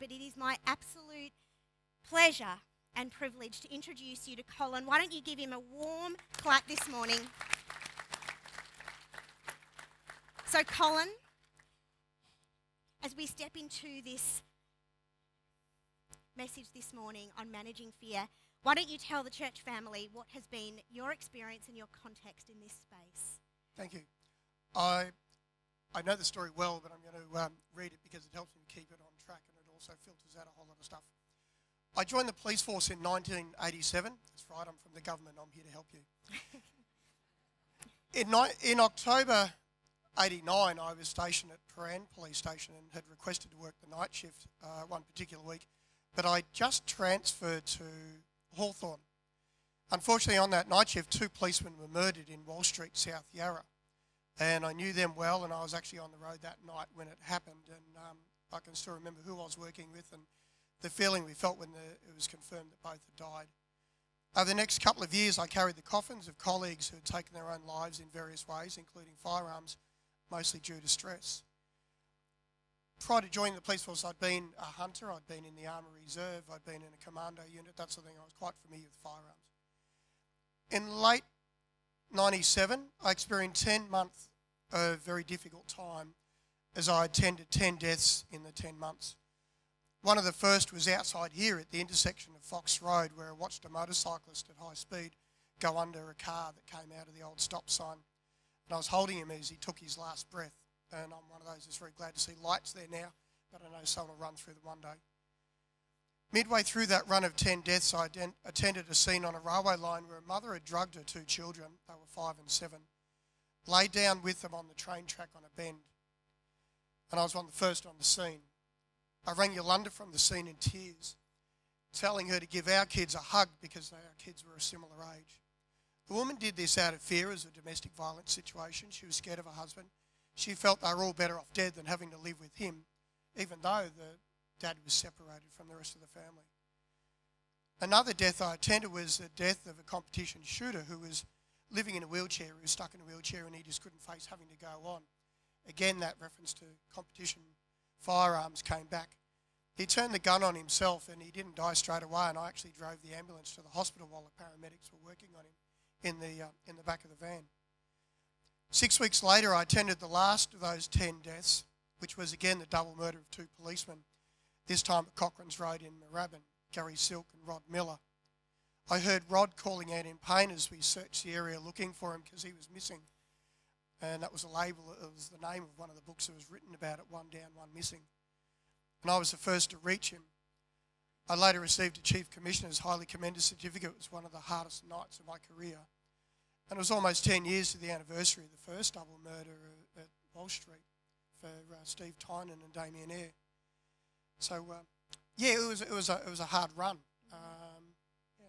but it is my absolute pleasure and privilege to introduce you to Colin. Why don't you give him a warm clap this morning? So, Colin, as we step into this message this morning on managing fear, why don't you tell the church family what has been your experience and your context in this space? Thank you. I I know the story well, but I'm going to um, read it because it helps me keep it on also filters out a whole lot of stuff. I joined the police force in 1987. That's right, I'm from the government. I'm here to help you. in, ni- in October 89, I was stationed at Prahran Police Station and had requested to work the night shift uh, one particular week, but I just transferred to Hawthorn. Unfortunately, on that night shift, two policemen were murdered in Wall Street, South Yarra. And I knew them well, and I was actually on the road that night when it happened. And um, I can still remember who I was working with and the feeling we felt when the, it was confirmed that both had died. Over the next couple of years, I carried the coffins of colleagues who had taken their own lives in various ways, including firearms, mostly due to stress. Prior to joining the police force, I'd been a hunter, I'd been in the Army Reserve, I'd been in a commando unit, that sort of thing. I was quite familiar with firearms. In late 97, I experienced 10 months of very difficult time as I attended 10 deaths in the 10 months. One of the first was outside here at the intersection of Fox Road, where I watched a motorcyclist at high speed go under a car that came out of the old stop sign. And I was holding him as he took his last breath. And I'm one of those that's very glad to see lights there now, but I know someone will run through them one day. Midway through that run of 10 deaths, I attended a scene on a railway line where a mother had drugged her two children, they were five and seven, laid down with them on the train track on a bend. And I was one of the first on the scene. I rang Yolanda from the scene in tears, telling her to give our kids a hug because our kids were a similar age. The woman did this out of fear as a domestic violence situation. She was scared of her husband. She felt they were all better off dead than having to live with him, even though the dad was separated from the rest of the family. Another death I attended was the death of a competition shooter who was living in a wheelchair, who was stuck in a wheelchair and he just couldn't face having to go on. Again, that reference to competition firearms came back. He turned the gun on himself and he didn't die straight away. And I actually drove the ambulance to the hospital while the paramedics were working on him in the, uh, in the back of the van. Six weeks later, I attended the last of those 10 deaths, which was again the double murder of two policemen, this time at Cochrane's Road in Moorabbin, Gary Silk and Rod Miller. I heard Rod calling out in pain as we searched the area looking for him because he was missing and that was a label, it was the name of one of the books that was written about it, One Down, One Missing. And I was the first to reach him. I later received a Chief Commissioner's highly commended certificate. It was one of the hardest nights of my career. And it was almost 10 years to the anniversary of the first double murder at Wall Street for uh, Steve Tynan and Damian Eyre. So, uh, yeah, it was, it, was a, it was a hard run. Um, yeah.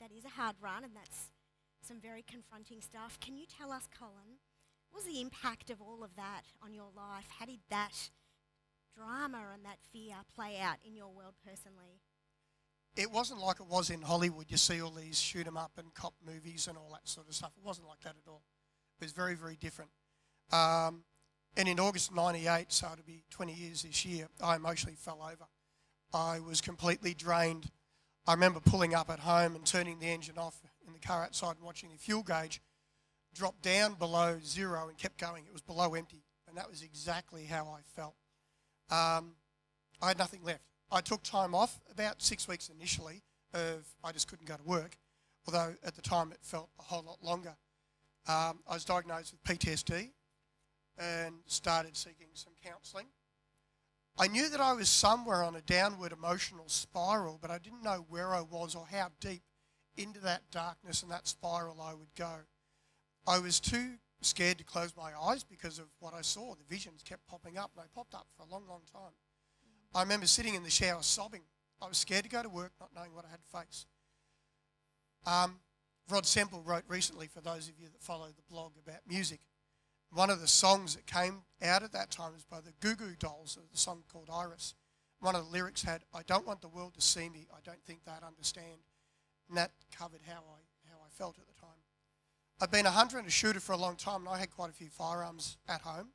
That is a hard run, and that's some very confronting stuff. Can you tell us, Colin, what was the impact of all of that on your life? How did that drama and that fear play out in your world personally? It wasn't like it was in Hollywood. You see all these shoot 'em up and cop movies and all that sort of stuff. It wasn't like that at all. It was very, very different. Um, and in August 98, so it'll be 20 years this year, I emotionally fell over. I was completely drained. I remember pulling up at home and turning the engine off in the car outside and watching the fuel gauge dropped down below zero and kept going. It was below empty. And that was exactly how I felt. Um, I had nothing left. I took time off, about six weeks initially, of I just couldn't go to work, although at the time it felt a whole lot longer. Um, I was diagnosed with PTSD and started seeking some counselling. I knew that I was somewhere on a downward emotional spiral, but I didn't know where I was or how deep into that darkness and that spiral I would go. I was too scared to close my eyes because of what I saw. The visions kept popping up, and they popped up for a long, long time. I remember sitting in the shower sobbing. I was scared to go to work, not knowing what I had to face. Um, Rod Semple wrote recently, for those of you that follow the blog, about music. One of the songs that came out at that time was by the Goo Goo Dolls, a song called Iris. One of the lyrics had, I don't want the world to see me, I don't think they'd understand. And that covered how I, how I felt at the. I'd been a hunter and a shooter for a long time, and I had quite a few firearms at home.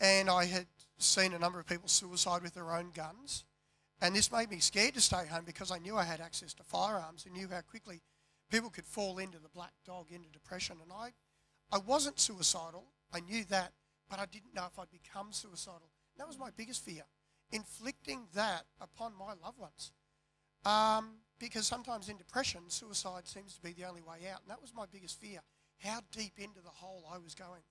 And I had seen a number of people suicide with their own guns. And this made me scared to stay home because I knew I had access to firearms and knew how quickly people could fall into the black dog, into depression. And I, I wasn't suicidal. I knew that, but I didn't know if I'd become suicidal. That was my biggest fear, inflicting that upon my loved ones. Um, because sometimes in depression, suicide seems to be the only way out. And that was my biggest fear how deep into the hole I was going.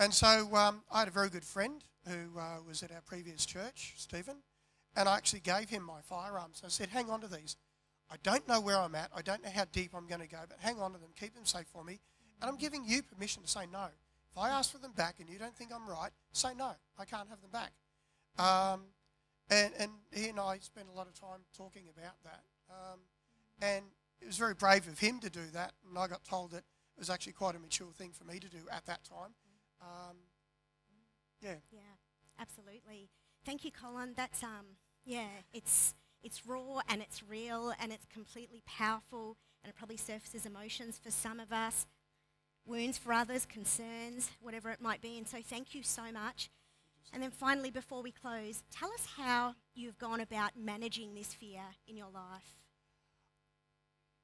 And so um, I had a very good friend who uh, was at our previous church, Stephen, and I actually gave him my firearms. I said, hang on to these. I don't know where I'm at. I don't know how deep I'm going to go, but hang on to them. Keep them safe for me. And I'm giving you permission to say no. If I ask for them back and you don't think I'm right, say no. I can't have them back. Um, and, and he and I spent a lot of time talking about that. Um, and it was very brave of him to do that. And I got told that it was actually quite a mature thing for me to do at that time. Um, yeah. Yeah, absolutely. Thank you, Colin. That's um, yeah, it's it's raw and it's real and it's completely powerful and it probably surfaces emotions for some of us, wounds for others, concerns, whatever it might be. And so, thank you so much. And then finally, before we close, tell us how you've gone about managing this fear in your life.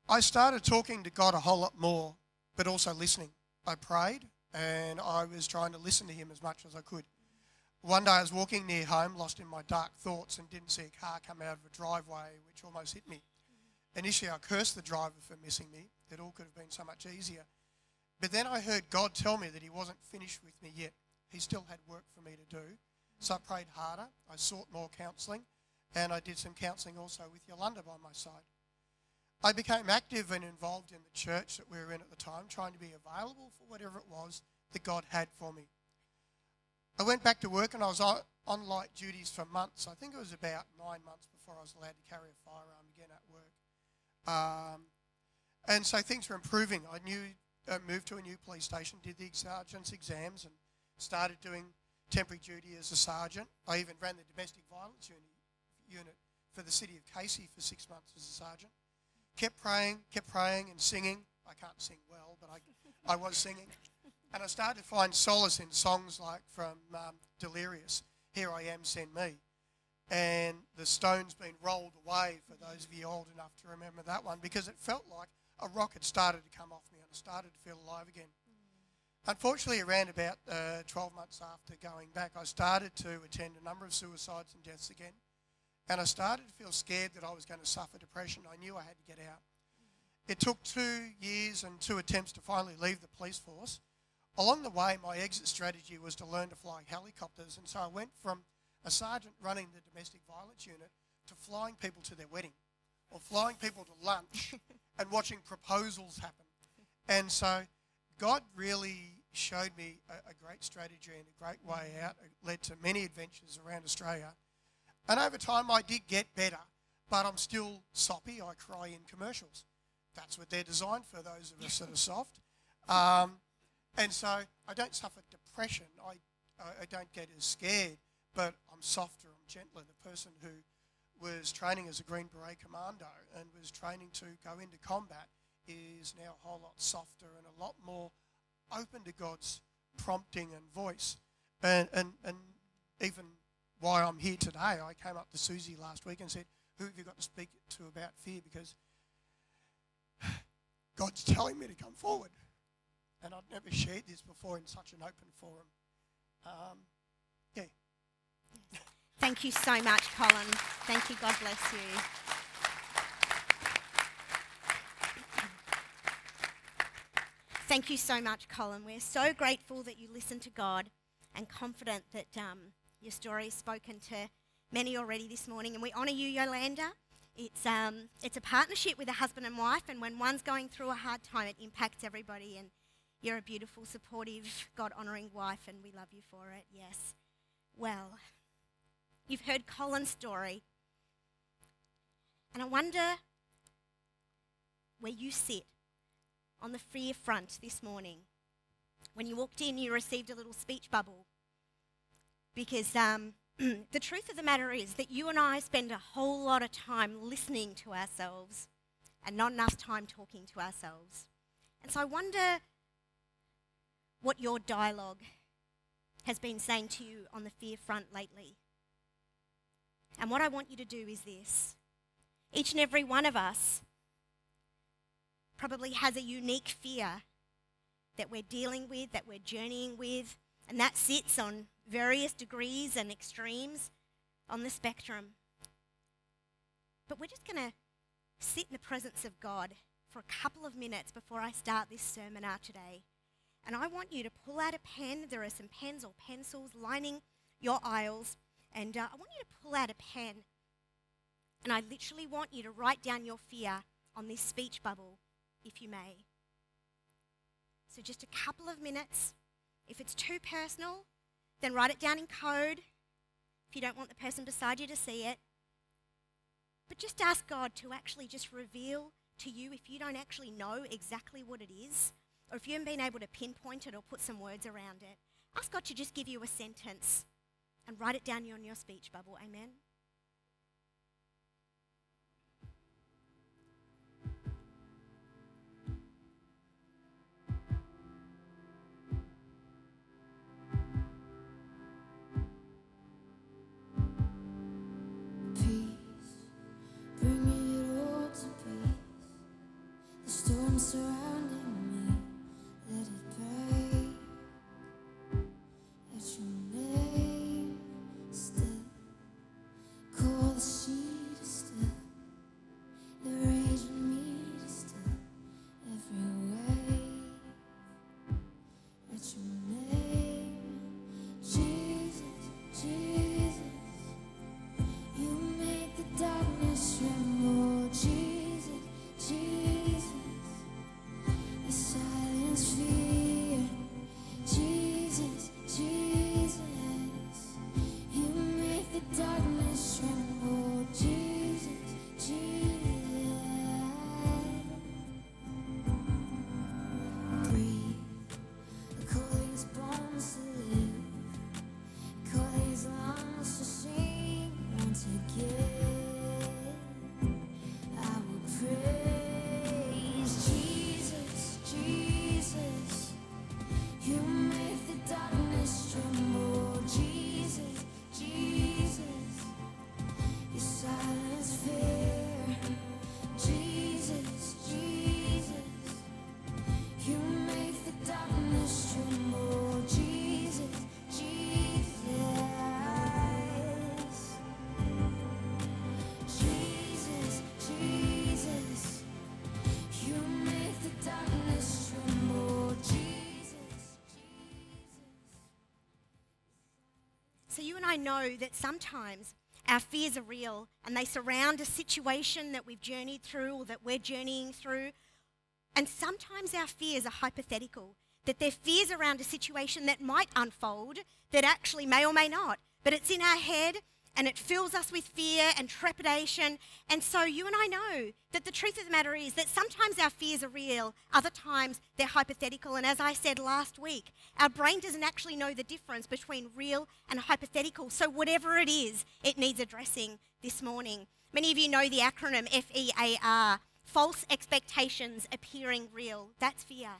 I started talking to God a whole lot more, but also listening. I prayed and I was trying to listen to Him as much as I could. One day I was walking near home, lost in my dark thoughts, and didn't see a car come out of a driveway, which almost hit me. Initially, I cursed the driver for missing me. It all could have been so much easier. But then I heard God tell me that He wasn't finished with me yet. He still had work for me to do. So I prayed harder. I sought more counselling, and I did some counselling also with Yolanda by my side. I became active and involved in the church that we were in at the time, trying to be available for whatever it was that God had for me. I went back to work and I was on light duties for months. I think it was about nine months before I was allowed to carry a firearm again at work. Um, and so things were improving. I knew, uh, moved to a new police station, did the sergeant's exams, and started doing temporary duty as a sergeant. I even ran the domestic violence unit for the city of Casey for six months as a sergeant kept praying, kept praying and singing. I can't sing well, but I, I was singing. And I started to find solace in songs like from um, Delirious, Here I Am, Send Me. And The Stones Been Rolled Away, for those of you old enough to remember that one, because it felt like a rock had started to come off me and I started to feel alive again. Unfortunately, around about uh, 12 months after going back, I started to attend a number of suicides and deaths again. And I started to feel scared that I was going to suffer depression. I knew I had to get out. It took two years and two attempts to finally leave the police force. Along the way, my exit strategy was to learn to fly helicopters. And so I went from a sergeant running the domestic violence unit to flying people to their wedding or flying people to lunch and watching proposals happen. And so God really showed me a, a, great strategy and a great way out. It led to many adventures around Australia. And over time, I did get better, but I'm still soppy. I cry in commercials. That's what they're designed for, those of us that are soft. Um, and so I don't suffer depression. I, I don't get as scared, but I'm softer, I'm gentler. The person who was training as a Green Beret commando and was training to go into combat is now a whole lot softer and a lot more open to God's prompting and voice. And, and, and even why I'm here today. I came up to Susie last week and said, Who have you got to speak to about fear? Because God's telling me to come forward. And I've never shared this before in such an open forum. Um, yeah. Thank you so much, Colin. Thank you. God bless you. Thank you so much, Colin. We're so grateful that you listen to God and confident that um, your story has spoken to many already this morning, and we honour you, Yolanda. It's, um, it's a partnership with a husband and wife, and when one's going through a hard time, it impacts everybody. And you're a beautiful, supportive, God honouring wife, and we love you for it. Yes. Well, you've heard Colin's story, and I wonder where you sit on the fear front this morning. When you walked in, you received a little speech bubble because um, the truth of the matter is that you and I spend a whole lot of time listening to ourselves and not enough time talking to ourselves. And so I wonder what your dialogue has been saying to you on the fear front lately. And what I want you to do is this each and every one of us probably has a unique fear that we're dealing with, that we're journeying with, and that sits on various degrees and extremes on the spectrum. But we're just going to sit in the presence of God for a couple of minutes before I start this sermon out today. And I want you to pull out a pen. There are some pens or pencils lining your aisles. And uh, I want you to pull out a pen. And I literally want you to write down your fear on this speech bubble, if you may. So just a couple of minutes. If it's too personal, then write it down in code if you don't want the person beside you to see it. But just ask God to actually just reveal to you if you don't actually know exactly what it is, or if you haven't been able to pinpoint it or put some words around it. Ask God to just give you a sentence and write it down on your speech bubble. Amen. I'm surrounded I know that sometimes our fears are real and they surround a situation that we've journeyed through or that we're journeying through. And sometimes our fears are hypothetical, that they're fears around a situation that might unfold, that actually may or may not. But it's in our head and it fills us with fear and trepidation. And so you and I know that the truth of the matter is that sometimes our fears are real, other times they're hypothetical. And as I said last week, our brain doesn't actually know the difference between real and hypothetical. So whatever it is, it needs addressing this morning. Many of you know the acronym FEAR false expectations appearing real. That's fear.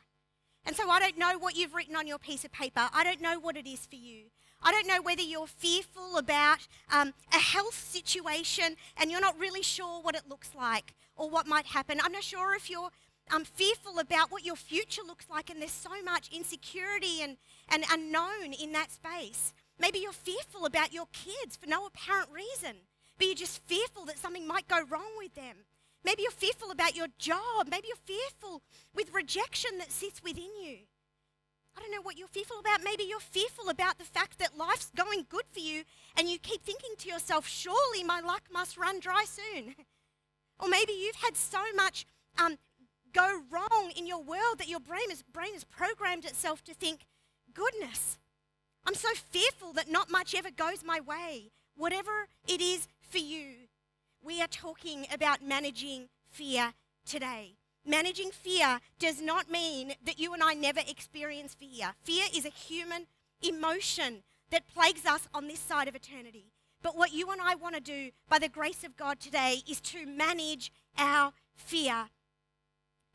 And so I don't know what you've written on your piece of paper. I don't know what it is for you. I don't know whether you're fearful about um, a health situation and you're not really sure what it looks like or what might happen. I'm not sure if you're um, fearful about what your future looks like and there's so much insecurity and, and unknown in that space. Maybe you're fearful about your kids for no apparent reason, but you're just fearful that something might go wrong with them. Maybe you're fearful about your job. Maybe you're fearful with rejection that sits within you. I don't know what you're fearful about. Maybe you're fearful about the fact that life's going good for you and you keep thinking to yourself, surely my luck must run dry soon. or maybe you've had so much um, go wrong in your world that your brain, is, brain has programmed itself to think, goodness, I'm so fearful that not much ever goes my way. Whatever it is for you, we are talking about managing fear today. Managing fear does not mean that you and I never experience fear. Fear is a human emotion that plagues us on this side of eternity. But what you and I want to do by the grace of God today is to manage our fear.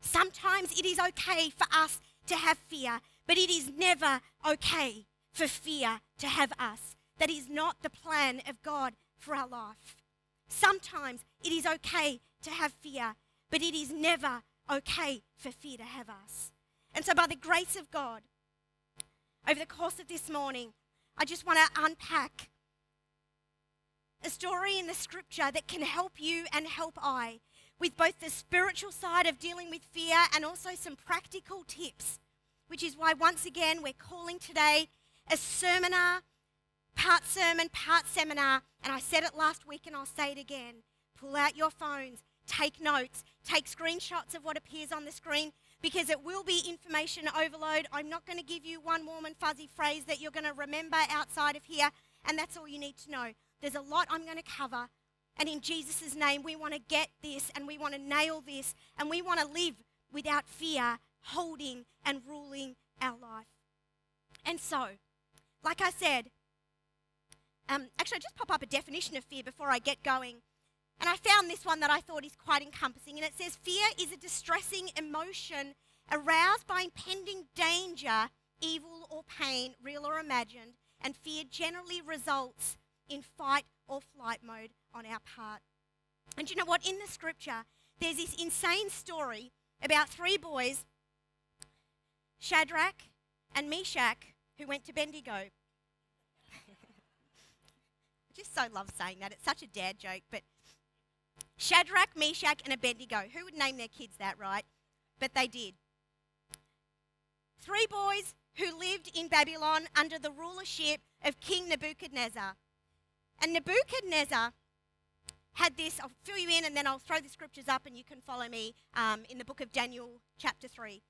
Sometimes it is okay for us to have fear, but it is never okay for fear to have us. That is not the plan of God for our life. Sometimes it is okay to have fear, but it is never okay for fear to have us. And so, by the grace of God, over the course of this morning, I just want to unpack a story in the scripture that can help you and help I with both the spiritual side of dealing with fear and also some practical tips, which is why, once again, we're calling today a sermonar, part sermon, part seminar. And I said it last week and I'll say it again. Pull out your phones, take notes, take screenshots of what appears on the screen because it will be information overload. I'm not going to give you one warm and fuzzy phrase that you're going to remember outside of here, and that's all you need to know. There's a lot I'm going to cover, and in Jesus' name, we want to get this and we want to nail this, and we want to live without fear holding and ruling our life. And so, like I said, um, actually, I just pop up a definition of fear before I get going. And I found this one that I thought is quite encompassing. And it says, Fear is a distressing emotion aroused by impending danger, evil or pain, real or imagined. And fear generally results in fight or flight mode on our part. And you know what? In the scripture, there's this insane story about three boys, Shadrach and Meshach, who went to Bendigo. I just so love saying that. It's such a dad joke, but Shadrach, Meshach, and Abednego. Who would name their kids that, right? But they did. Three boys who lived in Babylon under the rulership of King Nebuchadnezzar. And Nebuchadnezzar had this, I'll fill you in and then I'll throw the scriptures up and you can follow me um, in the book of Daniel, chapter 3.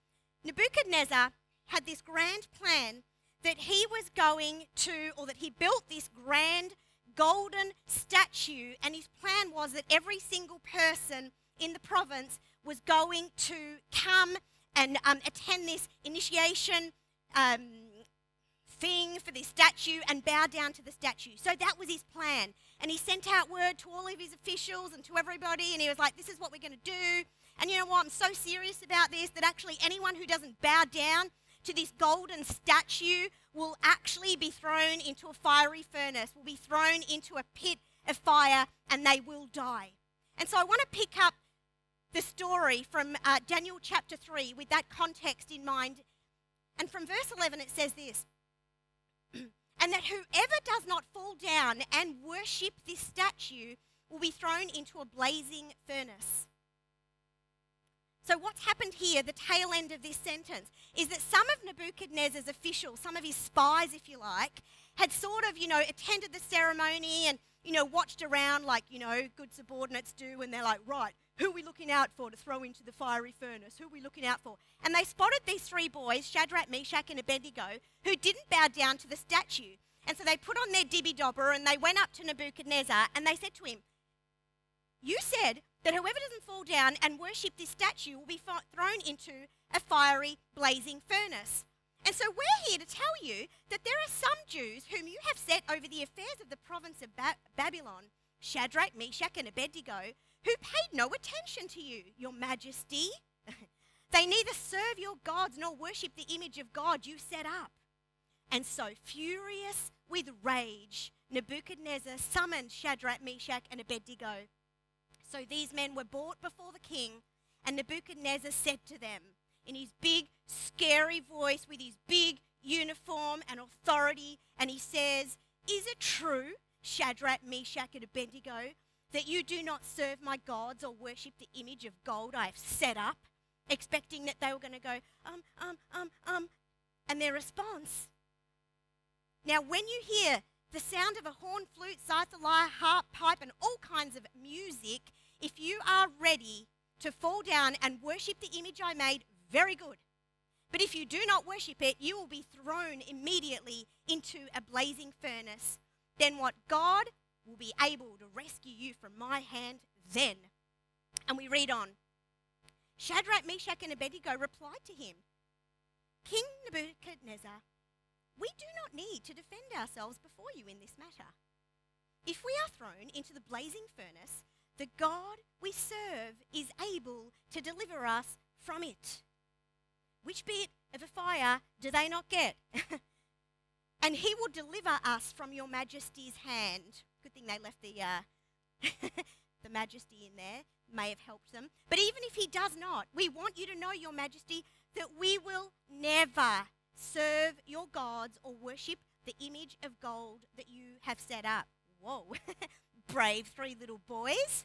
Nebuchadnezzar had this grand plan that he was going to, or that he built this grand golden statue, and his plan was that every single person in the province was going to come and um, attend this initiation um, thing for this statue and bow down to the statue. So that was his plan. And he sent out word to all of his officials and to everybody, and he was like, This is what we're going to do. And you know what? I'm so serious about this that actually anyone who doesn't bow down to this golden statue will actually be thrown into a fiery furnace, will be thrown into a pit of fire, and they will die. And so I want to pick up the story from uh, Daniel chapter 3 with that context in mind. And from verse 11, it says this And that whoever does not fall down and worship this statue will be thrown into a blazing furnace. So, what's happened here, the tail end of this sentence, is that some of Nebuchadnezzar's officials, some of his spies, if you like, had sort of, you know, attended the ceremony and, you know, watched around like, you know, good subordinates do, and they're like, right, who are we looking out for to throw into the fiery furnace? Who are we looking out for? And they spotted these three boys, Shadrach, Meshach, and Abednego, who didn't bow down to the statue. And so they put on their dibby dobber and they went up to Nebuchadnezzar and they said to him, You said that whoever doesn't fall down and worship this statue will be thrown into a fiery, blazing furnace. And so we're here to tell you that there are some Jews whom you have set over the affairs of the province of ba- Babylon, Shadrach, Meshach, and Abednego, who paid no attention to you, your majesty. they neither serve your gods nor worship the image of God you set up. And so, furious with rage, Nebuchadnezzar summoned Shadrach, Meshach, and Abednego. So these men were brought before the king, and Nebuchadnezzar said to them in his big, scary voice with his big uniform and authority, and he says, Is it true, Shadrach, Meshach, and Abednego, that you do not serve my gods or worship the image of gold I have set up? Expecting that they were going to go, um, um, um, um. And their response. Now, when you hear the sound of a horn, flute, lyre, harp, pipe, and all kinds of music, if you are ready to fall down and worship the image I made, very good. But if you do not worship it, you will be thrown immediately into a blazing furnace. Then what God will be able to rescue you from my hand then. And we read on. Shadrach, Meshach, and Abednego replied to him, King Nebuchadnezzar, we do not need to defend ourselves before you in this matter. If we are thrown into the blazing furnace, the God we serve is able to deliver us from it. Which bit of a fire do they not get? and he will deliver us from your majesty's hand. Good thing they left the uh, the majesty in there. May have helped them. But even if he does not, we want you to know, Your Majesty, that we will never serve your gods or worship the image of gold that you have set up. Whoa, brave three little boys.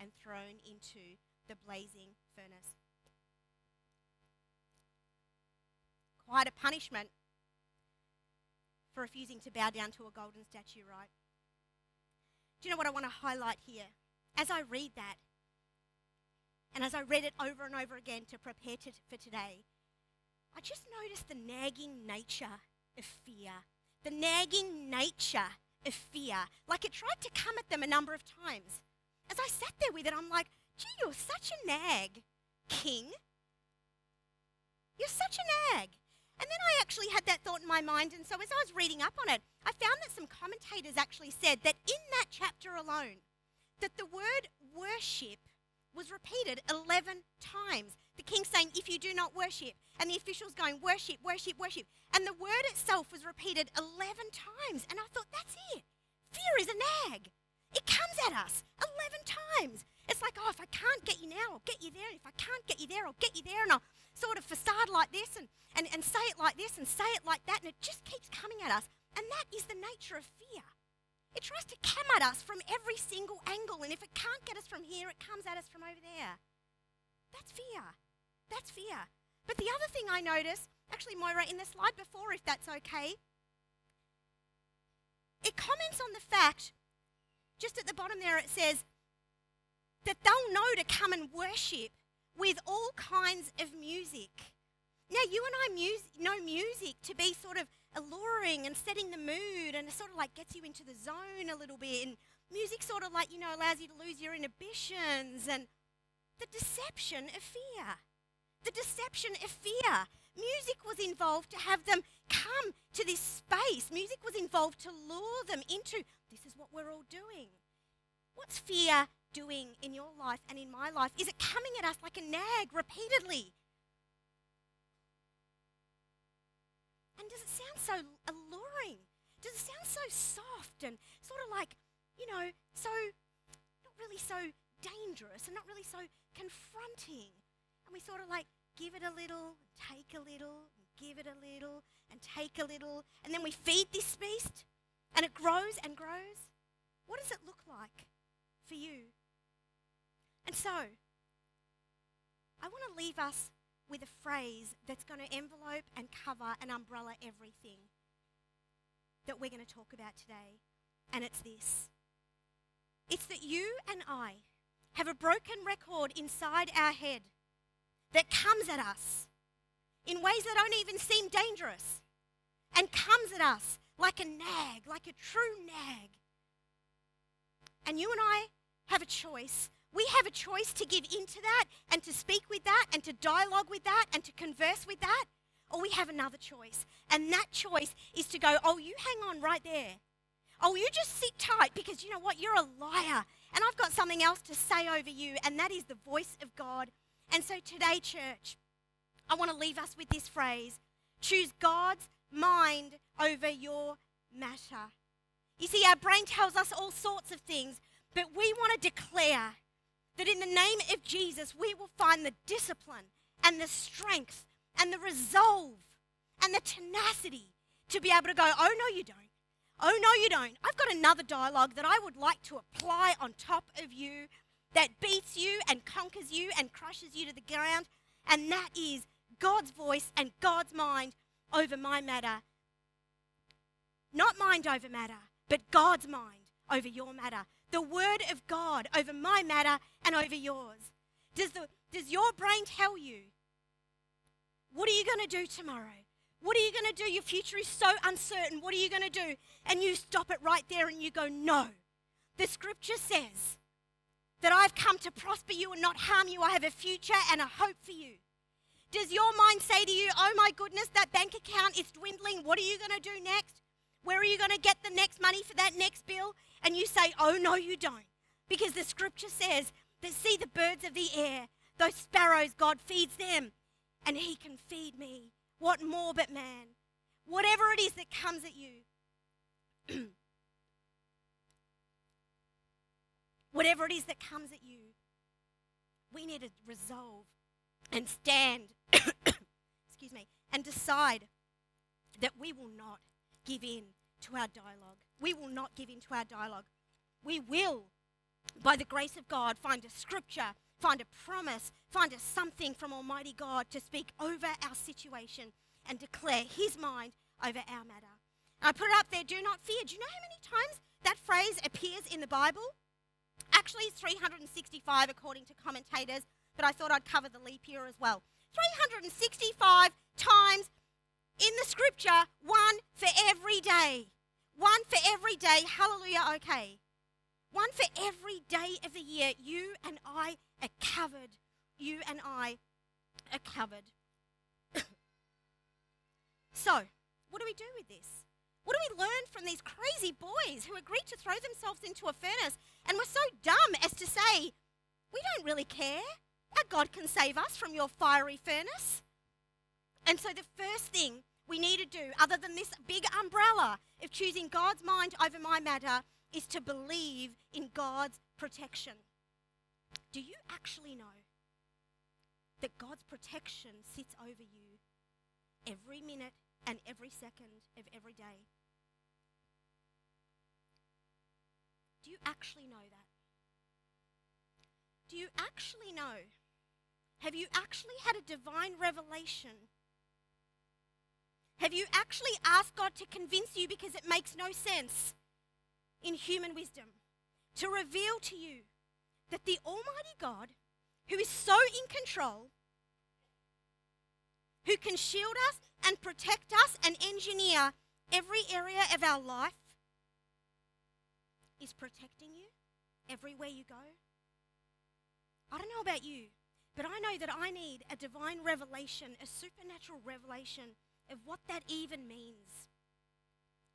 and thrown into the blazing furnace. Quite a punishment for refusing to bow down to a golden statue, right? Do you know what I want to highlight here? As I read that, and as I read it over and over again to prepare to, for today, I just noticed the nagging nature of fear. The nagging nature of fear. Like it tried to come at them a number of times. As I sat there with it, I'm like, gee, you're such a nag, king. You're such a nag. And then I actually had that thought in my mind, and so as I was reading up on it, I found that some commentators actually said that in that chapter alone, that the word worship was repeated 11 times. The king saying, If you do not worship, and the officials going, Worship, worship, worship. And the word itself was repeated 11 times. And I thought, That's it. Fear is a nag. It comes at us 11 times. It's like, oh, if I can't get you now, I'll get you there. And if I can't get you there, I'll get you there. And I'll sort of facade like this and, and, and say it like this and say it like that. And it just keeps coming at us. And that is the nature of fear. It tries to come at us from every single angle. And if it can't get us from here, it comes at us from over there. That's fear. That's fear. But the other thing I notice, actually, Moira, in the slide before, if that's okay, it comments on the fact, just at the bottom there, it says that they'll know to come and worship with all kinds of music. Now, you and I mus- know music to be sort of alluring and setting the mood, and it sort of like gets you into the zone a little bit. And music sort of like, you know, allows you to lose your inhibitions and the deception of fear. The deception of fear. Music was involved to have them come to this space. Music was involved to lure them into what we're all doing. What's fear doing in your life and in my life? Is it coming at us like a nag repeatedly? And does it sound so alluring? Does it sound so soft and sort of like, you know, so not really so dangerous and not really so confronting? And we sort of like give it a little, take a little, give it a little, and take a little, and then we feed this beast and it grows and grows. What does it look like for you? And so, I want to leave us with a phrase that's going to envelope and cover and umbrella everything that we're going to talk about today. And it's this it's that you and I have a broken record inside our head that comes at us in ways that don't even seem dangerous and comes at us like a nag, like a true nag. And you and I have a choice we have a choice to give into that and to speak with that and to dialogue with that and to converse with that. Or we have another choice. And that choice is to go, oh, you hang on right there. Oh, you just sit tight because you know what? You're a liar. And I've got something else to say over you, and that is the voice of God. And so today, church, I want to leave us with this phrase choose God's mind over your matter. You see, our brain tells us all sorts of things, but we want to declare that in the name of Jesus, we will find the discipline and the strength and the resolve and the tenacity to be able to go, oh, no, you don't. Oh, no, you don't. I've got another dialogue that I would like to apply on top of you that beats you and conquers you and crushes you to the ground. And that is God's voice and God's mind over my matter. Not mind over matter, but God's mind over your matter the word of God over my matter and over yours? Does, the, does your brain tell you, what are you going to do tomorrow? What are you going to do? Your future is so uncertain. What are you going to do? And you stop it right there and you go, no. The scripture says that I've come to prosper you and not harm you. I have a future and a hope for you. Does your mind say to you, oh my goodness, that bank account is dwindling? What are you going to do next? Where are you going to get the next money for that next bill? And you say, oh no, you don't. Because the scripture says that see the birds of the air, those sparrows, God feeds them, and He can feed me. What more but man? Whatever it is that comes at you, whatever it is that comes at you, we need to resolve and stand, excuse me, and decide that we will not give in to our dialogue. We will not give in to our dialogue. We will, by the grace of God, find a scripture, find a promise, find a something from Almighty God to speak over our situation and declare His mind over our matter. I put it up there, do not fear. Do you know how many times that phrase appears in the Bible? Actually, it's 365 according to commentators, but I thought I'd cover the leap year as well. 365 times in the scripture, one for every day. One for every day. Hallelujah, okay. One for every day of the year. You and I are covered. You and I are covered. so, what do we do with this? What do we learn from these crazy boys who agreed to throw themselves into a furnace and were so dumb as to say, We don't really care. Our God can save us from your fiery furnace. And so, the first thing we need to do, other than this big umbrella of choosing God's mind over my matter, is to believe in God's protection. Do you actually know that God's protection sits over you every minute and every second of every day? Do you actually know that? Do you actually know? Have you actually had a divine revelation? Have you actually asked God to convince you because it makes no sense in human wisdom to reveal to you that the Almighty God, who is so in control, who can shield us and protect us and engineer every area of our life, is protecting you everywhere you go? I don't know about you, but I know that I need a divine revelation, a supernatural revelation of what that even means.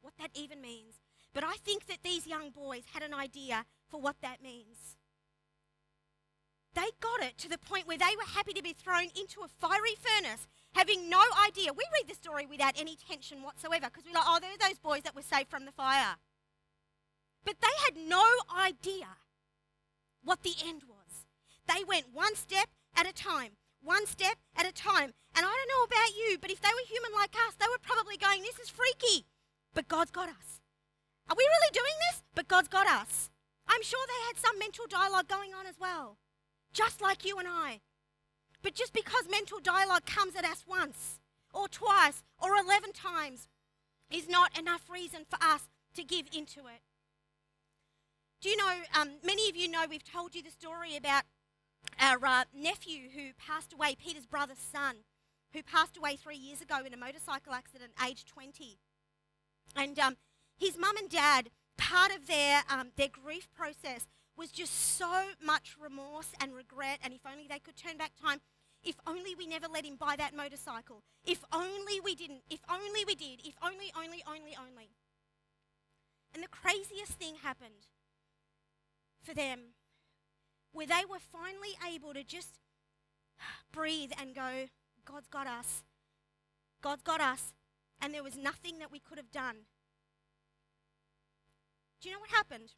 What that even means. But I think that these young boys had an idea for what that means. They got it to the point where they were happy to be thrown into a fiery furnace, having no idea. We read the story without any tension whatsoever because we're like, oh, they're those boys that were saved from the fire. But they had no idea what the end was. They went one step at a time, one step at a time. And I don't know about you, but if they were human like us, they were probably going, This is freaky. But God's got us. Are we really doing this? But God's got us. I'm sure they had some mental dialogue going on as well, just like you and I. But just because mental dialogue comes at us once, or twice, or 11 times, is not enough reason for us to give into it. Do you know, um, many of you know we've told you the story about our uh, nephew who passed away, Peter's brother's son, who passed away three years ago in a motorcycle accident, age 20. And um, his mum and dad, part of their, um, their grief process was just so much remorse and regret. And if only they could turn back time, if only we never let him buy that motorcycle, if only we didn't, if only we did, if only, only, only, only. And the craziest thing happened for them where they were finally able to just breathe and go, God's got us. God's got us. And there was nothing that we could have done. Do you know what happened?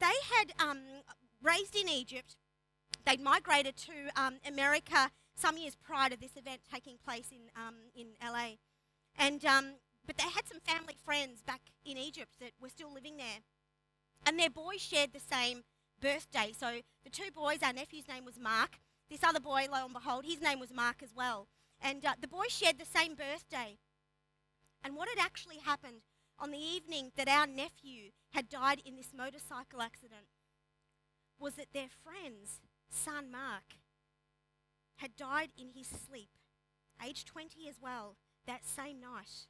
They had um, raised in Egypt. They'd migrated to um, America some years prior to this event taking place in, um, in LA. And, um, but they had some family friends back in Egypt that were still living there. And their boys shared the same birthday. So the two boys, our nephew's name was Mark. This other boy, lo and behold, his name was Mark as well. And uh, the boys shared the same birthday. And what had actually happened on the evening that our nephew had died in this motorcycle accident was that their friend's son, Mark, had died in his sleep, age 20 as well, that same night.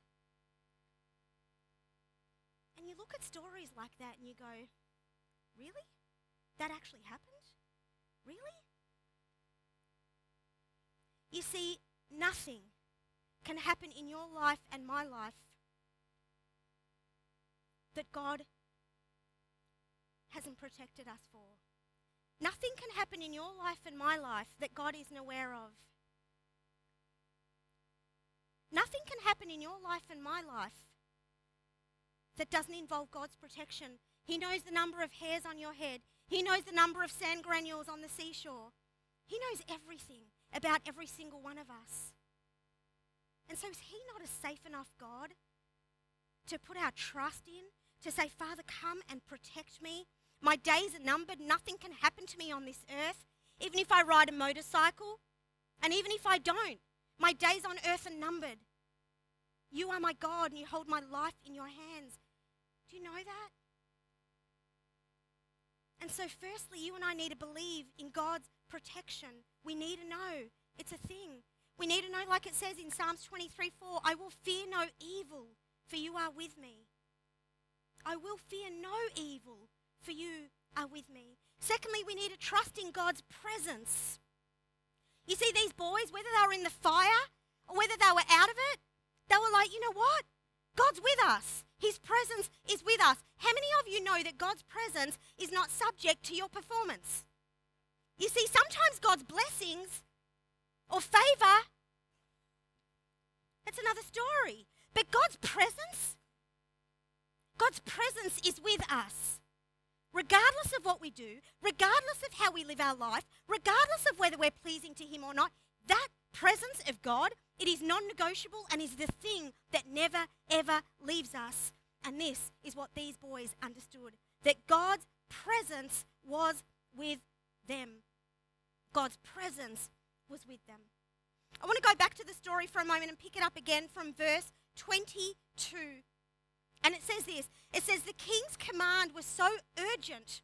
And you look at stories like that and you go, Really? That actually happened? Really? You see, nothing can happen in your life and my life that God hasn't protected us for. Nothing can happen in your life and my life that God isn't aware of. Nothing can happen in your life and my life that doesn't involve God's protection. He knows the number of hairs on your head. He knows the number of sand granules on the seashore. He knows everything about every single one of us. And so is he not a safe enough God to put our trust in, to say, Father, come and protect me? My days are numbered. Nothing can happen to me on this earth. Even if I ride a motorcycle, and even if I don't, my days on earth are numbered. You are my God, and you hold my life in your hands. Do you know that? And so, firstly, you and I need to believe in God's protection. We need to know it's a thing. We need to know, like it says in Psalms 23 4, I will fear no evil, for you are with me. I will fear no evil, for you are with me. Secondly, we need to trust in God's presence. You see, these boys, whether they were in the fire or whether they were out of it, they were like, you know what? God's with us. His presence is with us. How many of you know that God's presence is not subject to your performance? You see, sometimes God's blessings or favor, that's another story. But God's presence, God's presence is with us. Regardless of what we do, regardless of how we live our life, regardless of whether we're pleasing to Him or not, that presence of God, it is non negotiable and is the thing that never, ever leaves us. And this is what these boys understood that God's presence was with them. God's presence was with them. I want to go back to the story for a moment and pick it up again from verse 22. And it says this it says, The king's command was so urgent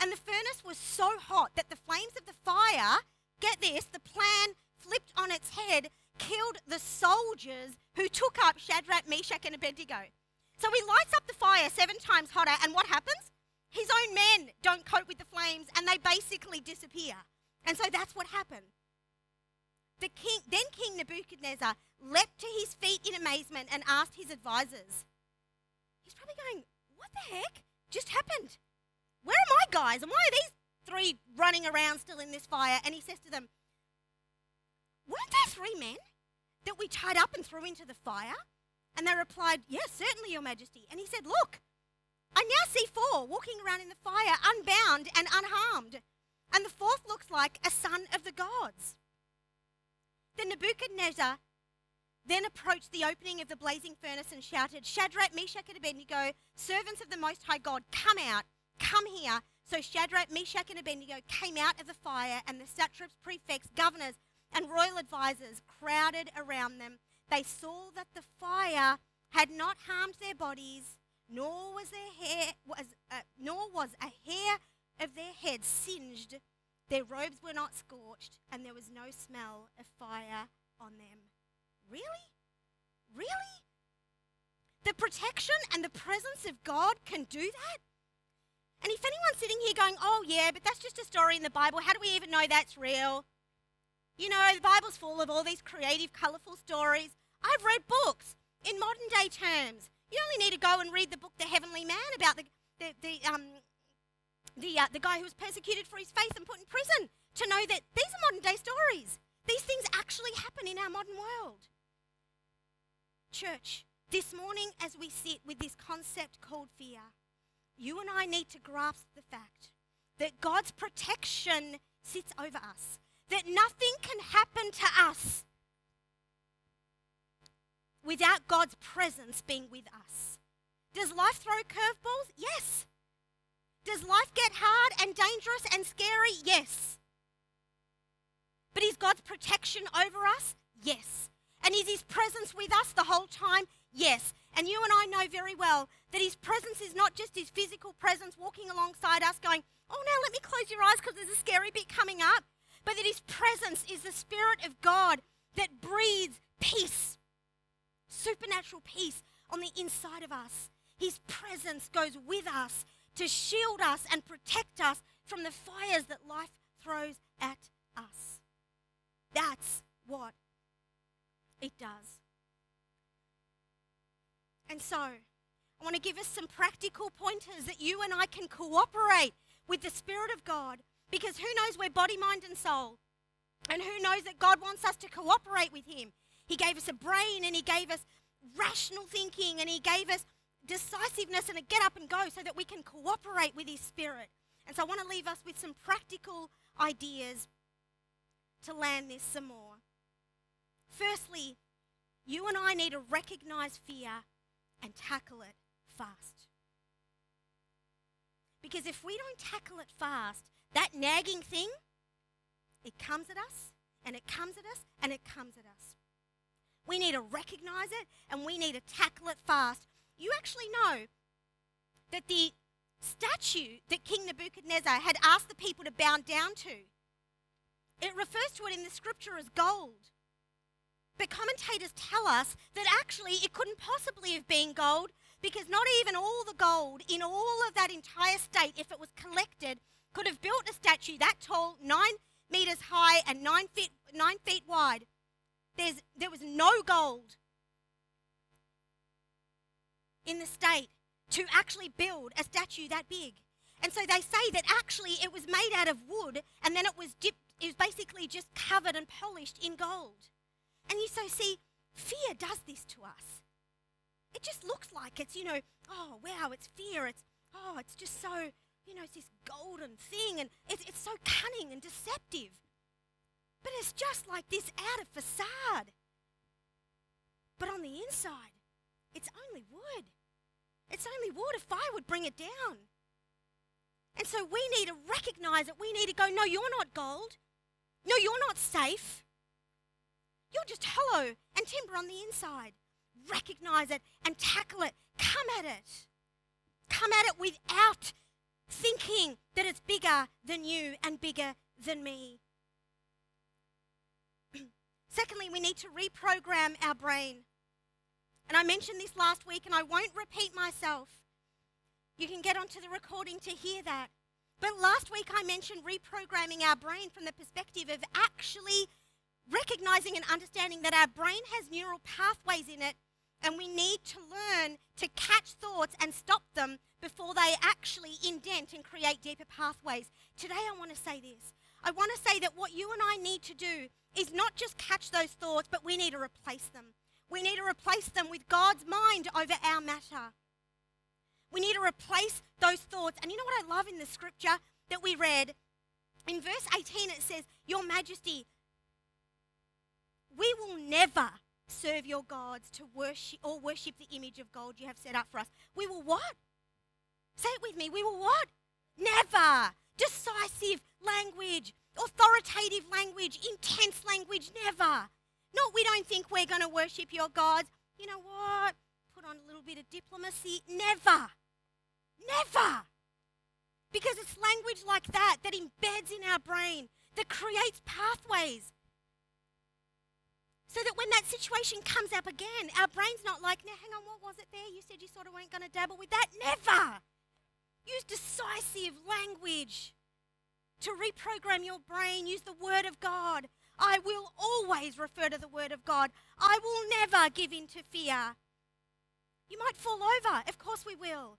and the furnace was so hot that the flames of the fire, get this, the plan flipped on its head, killed the soldiers who took up Shadrach, Meshach, and Abednego. So he lights up the fire seven times hotter, and what happens? His own men don't cope with the flames and they basically disappear. And so that's what happened. The king, then King Nebuchadnezzar leapt to his feet in amazement and asked his advisors. He's probably going, What the heck just happened? Where are my guys? And why are these three running around still in this fire? And he says to them, Weren't there three men that we tied up and threw into the fire? And they replied, Yes, certainly, Your Majesty. And he said, Look, I now see four walking around in the fire, unbound and unharmed. And the fourth looks like a son of the gods. Then Nebuchadnezzar then approached the opening of the blazing furnace and shouted, Shadrach, Meshach, and Abednego, servants of the Most High God, come out, come here. So Shadrach, Meshach, and Abednego came out of the fire, and the satraps, prefects, governors, and royal advisers crowded around them. They saw that the fire had not harmed their bodies, nor was their hair was uh, nor was a hair of their head singed. Their robes were not scorched, and there was no smell of fire on them. Really? Really? The protection and the presence of God can do that? And if anyone's sitting here going, oh, yeah, but that's just a story in the Bible, how do we even know that's real? You know, the Bible's full of all these creative, colourful stories. I've read books in modern day terms. You only need to go and read the book The Heavenly Man about the, the, the, um, the, uh, the guy who was persecuted for his faith and put in prison to know that these are modern day stories. These things actually happen in our modern world. Church, this morning as we sit with this concept called fear, you and I need to grasp the fact that God's protection sits over us that nothing can happen to us without God's presence being with us. Does life throw curveballs? Yes. Does life get hard and dangerous and scary? Yes. But is God's protection over us? Yes. And is His presence with us the whole time? Yes. And you and I know very well that His presence is not just His physical presence walking alongside us going, oh, now let me close your eyes because there's a scary bit coming up but that His presence is the Spirit of God that breathes peace, supernatural peace on the inside of us. His presence goes with us to shield us and protect us from the fires that life throws at us. That's what it does. And so, I want to give us some practical pointers that you and I can cooperate with the Spirit of God because who knows we're body, mind, and soul. And who knows that God wants us to cooperate with Him. He gave us a brain and He gave us rational thinking and He gave us decisiveness and a get up and go so that we can cooperate with His Spirit. And so I want to leave us with some practical ideas to land this some more. Firstly, you and I need to recognize fear and tackle it fast. Because if we don't tackle it fast, that nagging thing, it comes at us and it comes at us and it comes at us. We need to recognize it and we need to tackle it fast. You actually know that the statue that King Nebuchadnezzar had asked the people to bow down to, it refers to it in the scripture as gold. But commentators tell us that actually it couldn't possibly have been gold because not even all the gold in all of that entire state, if it was collected, could have built a statue that tall, nine meters high and nine feet, nine feet wide. There's, there was no gold in the state to actually build a statue that big. And so they say that actually it was made out of wood and then it was dipped, it was basically just covered and polished in gold. And you so see, fear does this to us. It just looks like it's, you know, oh wow, it's fear. It's oh, it's just so, you know, it's this golden thing and it's, it's so cunning and deceptive. But it's just like this outer facade. But on the inside, it's only wood. It's only. A fire would bring it down. And so we need to recognize it. We need to go, no, you're not gold. No, you're not safe. You're just hollow and timber on the inside. Recognize it and tackle it. Come at it. Come at it without thinking that it's bigger than you and bigger than me. Secondly, we need to reprogram our brain. And I mentioned this last week, and I won't repeat myself. You can get onto the recording to hear that. But last week I mentioned reprogramming our brain from the perspective of actually recognizing and understanding that our brain has neural pathways in it, and we need to learn to catch thoughts and stop them before they actually indent and create deeper pathways. Today I want to say this. I want to say that what you and I need to do is not just catch those thoughts, but we need to replace them. We need to replace them with God's mind over our matter. We need to replace those thoughts. And you know what I love in the scripture that we read? In verse 18, it says, Your Majesty, we will never serve your gods to worship or worship the image of gold you have set up for us. We will what? Say it with me. We will what? Never. Decisive language, authoritative language, intense language, never. Not we don't think we're going to worship your gods. You know what? Put on a little bit of diplomacy. Never. Never. Because it's language like that that embeds in our brain, that creates pathways. So that when that situation comes up again, our brain's not like, now hang on, what was it there? You said you sort of weren't going to dabble with that. Never. Use decisive language to reprogram your brain. Use the Word of God. I will always refer to the Word of God. I will never give in to fear. You might fall over. Of course we will.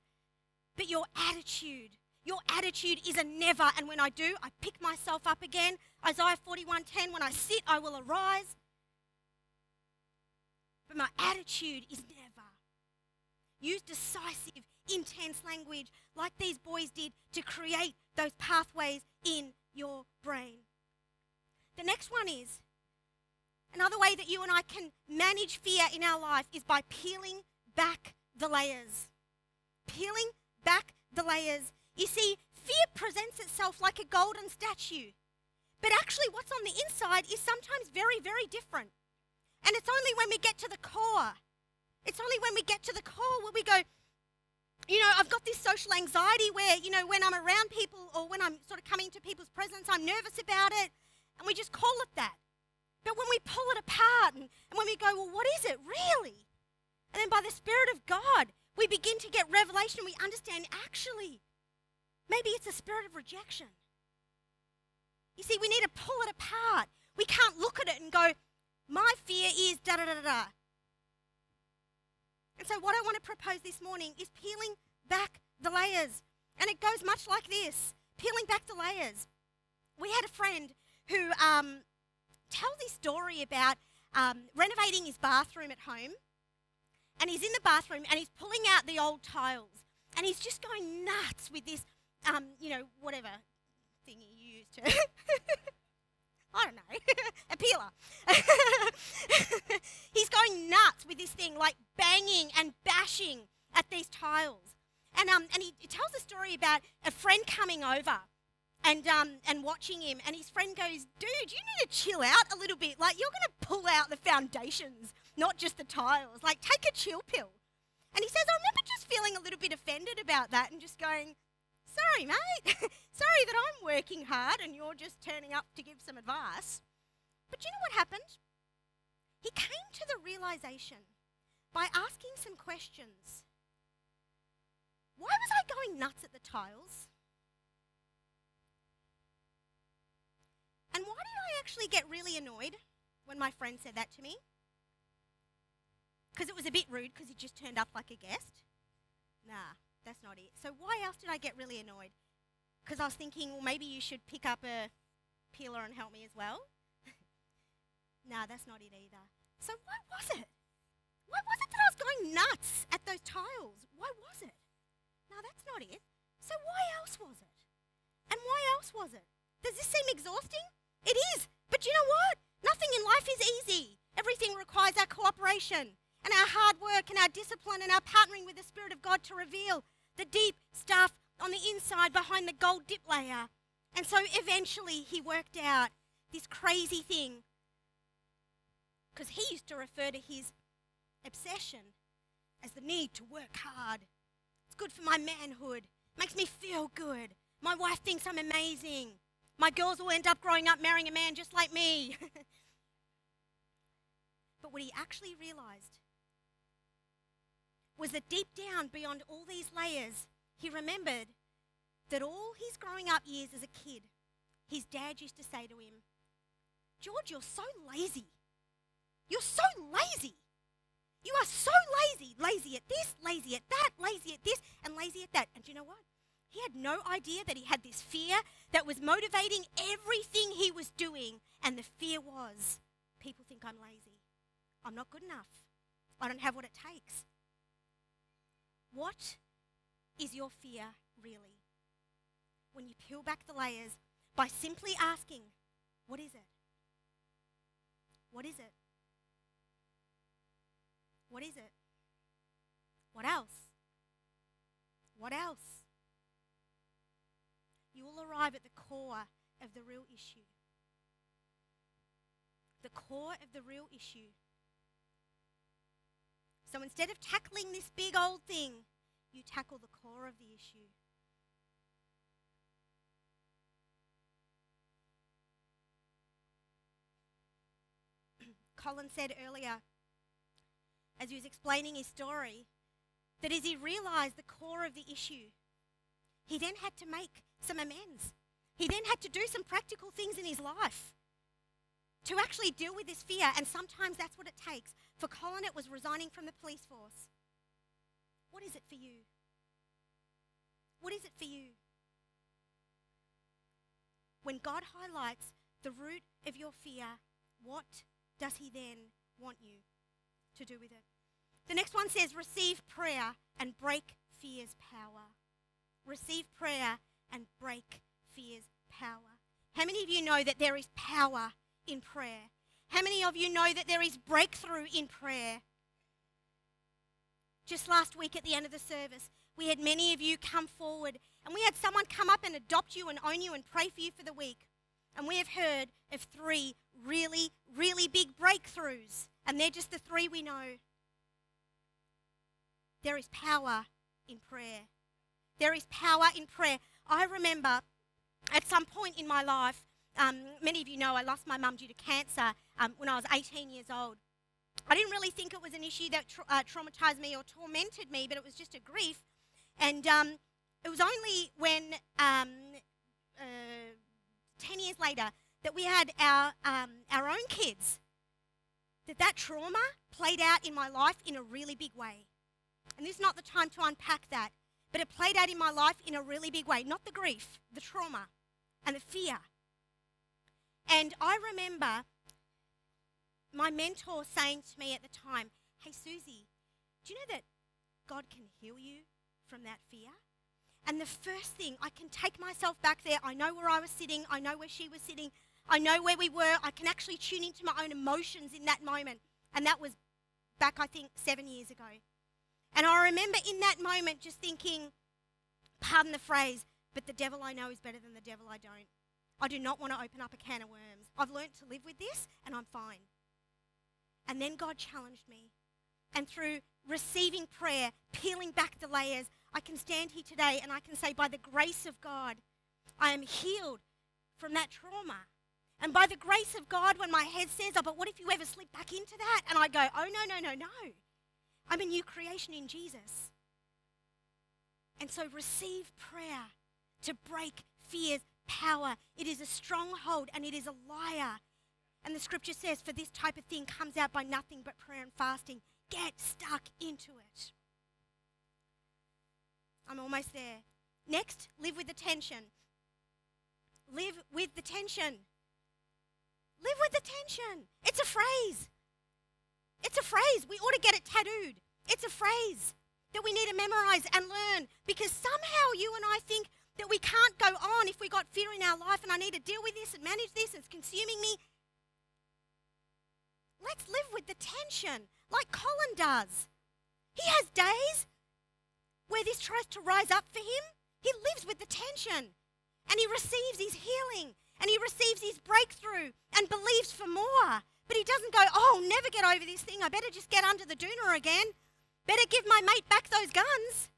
But your attitude, your attitude is a never. And when I do, I pick myself up again. Isaiah 41:10, when I sit, I will arise. But my attitude is never. Use decisive, intense language like these boys did to create those pathways in your brain. The next one is another way that you and I can manage fear in our life is by peeling back the layers. Peeling back the layers. You see, fear presents itself like a golden statue. But actually, what's on the inside is sometimes very, very different. And it's only when we get to the core, it's only when we get to the core where we go, you know, I've got this social anxiety where, you know, when I'm around people or when I'm sort of coming into people's presence, I'm nervous about it. And we just call it that. But when we pull it apart and, and when we go, well, what is it really? And then by the Spirit of God, we begin to get revelation. We understand actually, Maybe it's a spirit of rejection. You see, we need to pull it apart. We can't look at it and go, my fear is da da da da. And so, what I want to propose this morning is peeling back the layers. And it goes much like this peeling back the layers. We had a friend who um, tells this story about um, renovating his bathroom at home. And he's in the bathroom and he's pulling out the old tiles. And he's just going nuts with this, um, you know, whatever thing he used to. I don't know, a peeler. he's going nuts with this thing, like banging and bashing at these tiles. And, um, and he, tells a story about a friend coming over and, um, and watching him. And his friend goes, Dude, you need to chill out a little bit. Like, you're going to pull out the foundations, not just the tiles. Like, take a chill pill. And he says, I remember just feeling a little bit offended about that and just going, Sorry, mate. Sorry that I'm working hard and you're just turning up to give some advice. But you know what happened? He came to the realization by asking some questions. Why was I going nuts at the tiles? And why did I actually get really annoyed when my friend said that to me? Because it was a bit rude because he just turned up like a guest? Nah, that's not it. So why else did I get really annoyed? Because I was thinking, well, maybe you should pick up a peeler and help me as well? nah, that's not it either. So why was it? Why was it that I was going nuts at those tiles? Why was it? Now that's not it. So why else was it? And why else was it? Does this seem exhausting? It is. But you know what? Nothing in life is easy. Everything requires our cooperation and our hard work and our discipline and our partnering with the Spirit of God to reveal the deep stuff on the inside behind the gold dip layer. And so eventually he worked out this crazy thing because he used to refer to his obsession as the need to work hard. It's good for my manhood, makes me feel good. My wife thinks I'm amazing. My girls will end up growing up marrying a man just like me. but what he actually realized was that deep down, beyond all these layers, he remembered that all his growing up years as a kid, his dad used to say to him, George, you're so lazy. You're so lazy. You are so lazy. Lazy at this, lazy at that, lazy at this, and lazy at that. And do you know what? He had no idea that he had this fear that was motivating everything he was doing. And the fear was people think I'm lazy. I'm not good enough. I don't have what it takes. What is your fear really? When you peel back the layers by simply asking, What is it? What is it? What is it? What else? What else? you will arrive at the core of the real issue. The core of the real issue. So instead of tackling this big old thing, you tackle the core of the issue. Colin said earlier, as he was explaining his story, that as he realized the core of the issue, he then had to make some amends. He then had to do some practical things in his life to actually deal with this fear, and sometimes that's what it takes. For Colin, it was resigning from the police force. What is it for you? What is it for you? When God highlights the root of your fear, what does He then want you to do with it? The next one says, receive prayer and break fear's power. Receive prayer and break fear's power. How many of you know that there is power in prayer? How many of you know that there is breakthrough in prayer? Just last week at the end of the service, we had many of you come forward and we had someone come up and adopt you and own you and pray for you for the week. And we have heard of three really, really big breakthroughs. And they're just the three we know. There is power in prayer. There is power in prayer. I remember at some point in my life, um, many of you know I lost my mum due to cancer um, when I was 18 years old. I didn't really think it was an issue that tra- uh, traumatized me or tormented me, but it was just a grief. And um, it was only when um, uh, 10 years later that we had our, um, our own kids that that trauma played out in my life in a really big way. And this is not the time to unpack that, but it played out in my life in a really big way. Not the grief, the trauma and the fear. And I remember my mentor saying to me at the time, Hey, Susie, do you know that God can heal you from that fear? And the first thing, I can take myself back there. I know where I was sitting. I know where she was sitting. I know where we were. I can actually tune into my own emotions in that moment. And that was back, I think, seven years ago. And I remember in that moment just thinking, pardon the phrase, but the devil I know is better than the devil I don't. I do not want to open up a can of worms. I've learned to live with this and I'm fine. And then God challenged me. And through receiving prayer, peeling back the layers, I can stand here today and I can say, by the grace of God, I am healed from that trauma. And by the grace of God, when my head says, oh, but what if you ever slip back into that? And I go, oh, no, no, no, no. I'm a new creation in Jesus. And so receive prayer to break fear's power. It is a stronghold and it is a liar. And the scripture says, for this type of thing comes out by nothing but prayer and fasting. Get stuck into it. I'm almost there. Next, live with the tension. Live with the tension. Live with the tension. It's a phrase. It's a phrase. We ought to get it tattooed. It's a phrase that we need to memorize and learn because somehow you and I think that we can't go on if we got fear in our life and I need to deal with this and manage this it's consuming me. Let's live with the tension like Colin does. He has days where this tries to rise up for him. He lives with the tension and he receives his healing and he receives his breakthrough and believes for more. But he doesn't go, oh, never get over this thing. I better just get under the doona again. Better give my mate back those guns.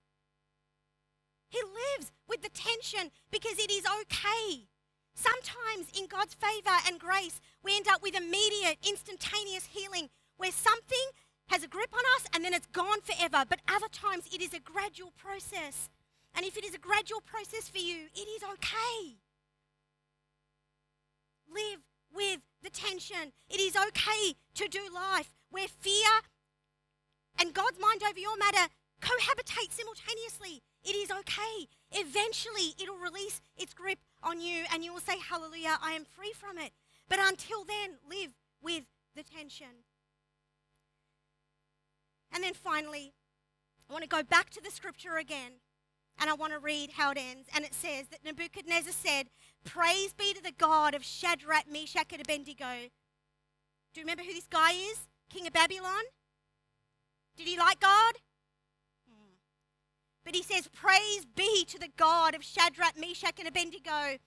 He lives with the tension because it is okay. Sometimes in God's favor and grace, we end up with immediate, instantaneous healing where something has a grip on us and then it's gone forever. But other times it is a gradual process. And if it is a gradual process for you, it is okay. Live with the tension. It is okay to do life where fear and God's mind over your matter cohabitate simultaneously. It is okay. Eventually, it'll release its grip on you and you will say, Hallelujah, I am free from it. But until then, live with the tension. And then finally, I want to go back to the scripture again and I want to read how it ends. And it says that Nebuchadnezzar said, Praise be to the God of Shadrach, Meshach, and Abednego. Do you remember who this guy is? King of Babylon? Did he like God? But he says, Praise be to the God of Shadrach, Meshach, and Abednego,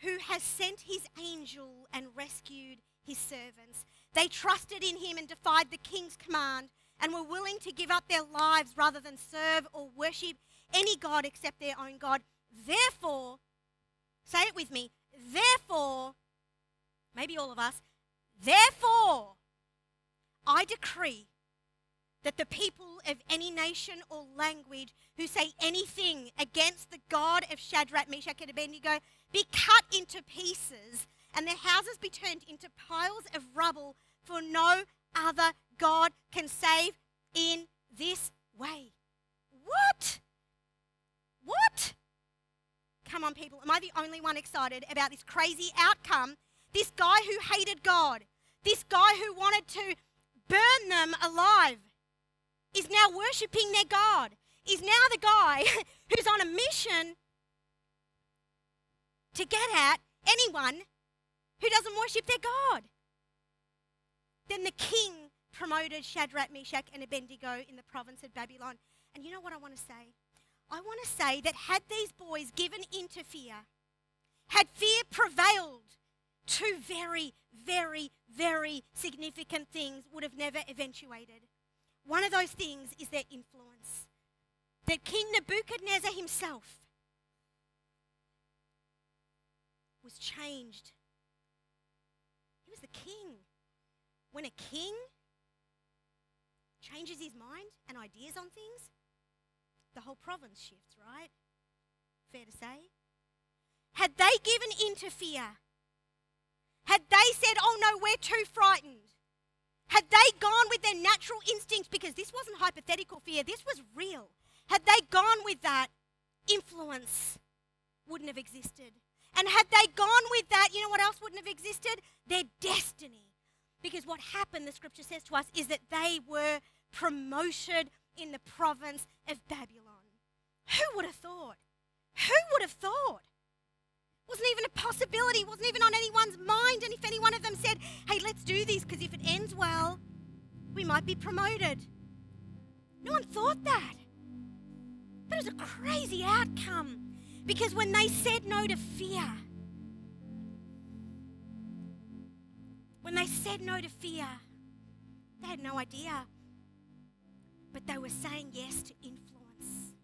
who has sent his angel and rescued his servants. They trusted in him and defied the king's command and were willing to give up their lives rather than serve or worship any God except their own God. Therefore, say it with me, therefore, maybe all of us, therefore, I decree that the people of any nation or language who say anything against the God of Shadrach, Meshach, and Abednego be cut into pieces and their houses be turned into piles of rubble for no other God can save in this way. What? What? Come on, people. Am I the only one excited about this crazy outcome? This guy who hated God, this guy who wanted to burn them alive, is now worshipping their God, is now the guy who's on a mission to get at anyone who doesn't worship their God. Then the king promoted Shadrach, Meshach, and Abednego in the province of Babylon. And you know what I want to say? I want to say that had these boys given into fear, had fear prevailed, two very, very, very significant things would have never eventuated. One of those things is their influence. That King Nebuchadnezzar himself was changed. He was the king when a king changes his mind and ideas on things, the whole province shifts, right? Fair to say. Had they given in to fear, had they said, oh no, we're too frightened, had they gone with their natural instincts, because this wasn't hypothetical fear, this was real, had they gone with that, influence wouldn't have existed. And had they gone with that, you know what else wouldn't have existed? Their destiny. Because what happened, the scripture says to us, is that they were promoted in the province of Babylon. Who would have thought? Who would have thought? Wasn't even a possibility, it wasn't even on anyone's mind. And if any one of them said, hey, let's do this, because if it ends well, we might be promoted. No one thought that. But it was a crazy outcome. Because when they said no to fear, when they said no to fear, they had no idea. But they were saying yes to influence.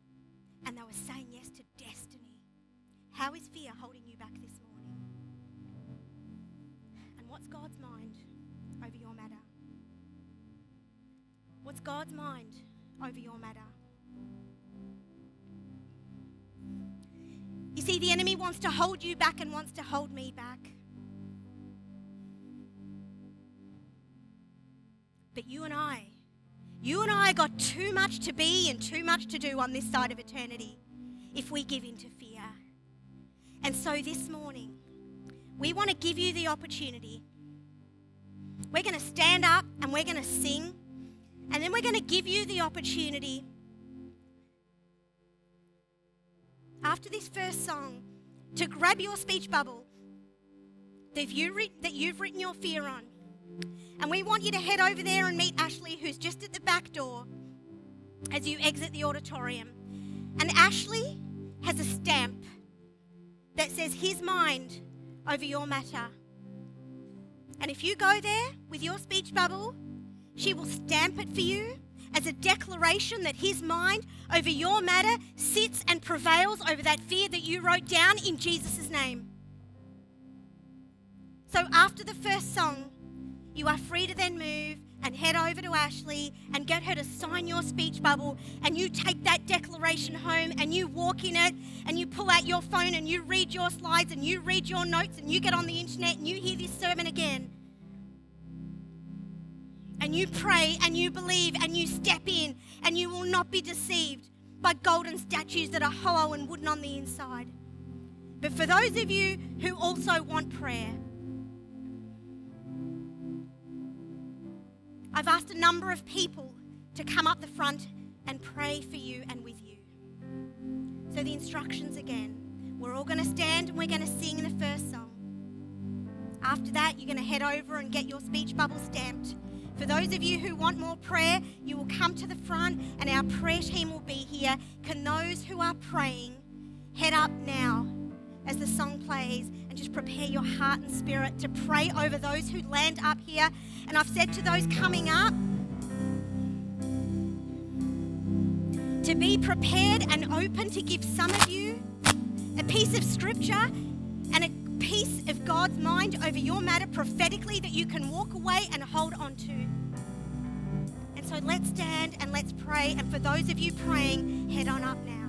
And they were saying yes to destiny. How is fear holding you back this morning? And what's God's mind over your matter? What's God's mind over your matter? You see, the enemy wants to hold you back and wants to hold me back. But you and I, you and I got too much to be and too much to do on this side of eternity if we give in to fear. And so this morning, we want to give you the opportunity. We're going to stand up and we're going to sing, and then we're going to give you the opportunity after this first song to grab your speech bubble that, you re- that you've written your fear on. And we want you to head over there and meet Ashley, who's just at the back door as you exit the auditorium. And Ashley has a stamp that says his mind over your matter. And if you go there with your speech bubble, she will stamp it for you as a declaration that his mind over your matter sits and prevails over that fear that you wrote down in Jesus' name. So after the first song, you are free to then move and head over to Ashley and get her to sign your speech bubble. And you take that declaration home and you walk in it and you pull out your phone and you read your slides and you read your notes and you get on the internet and you hear this sermon again and you pray and you believe and you step in and you will not be deceived by golden statues that are hollow and wooden on the inside. But for those of you who also want prayer, I've asked a number of people to come up the front and pray for you and with you. So, the instructions again we're all going to stand and we're going to sing the first song. After that, you're going to head over and get your speech bubble stamped. For those of you who want more prayer, you will come to the front and our prayer team will be here. Can those who are praying head up now as the song plays and just prepare your heart and spirit to pray over those who land up here. And I've said to those coming up to be prepared and open to give some of you a piece of scripture and a piece of God's mind over your matter prophetically that you can walk away and hold on to. And so let's stand and let's pray. And for those of you praying, head on up now.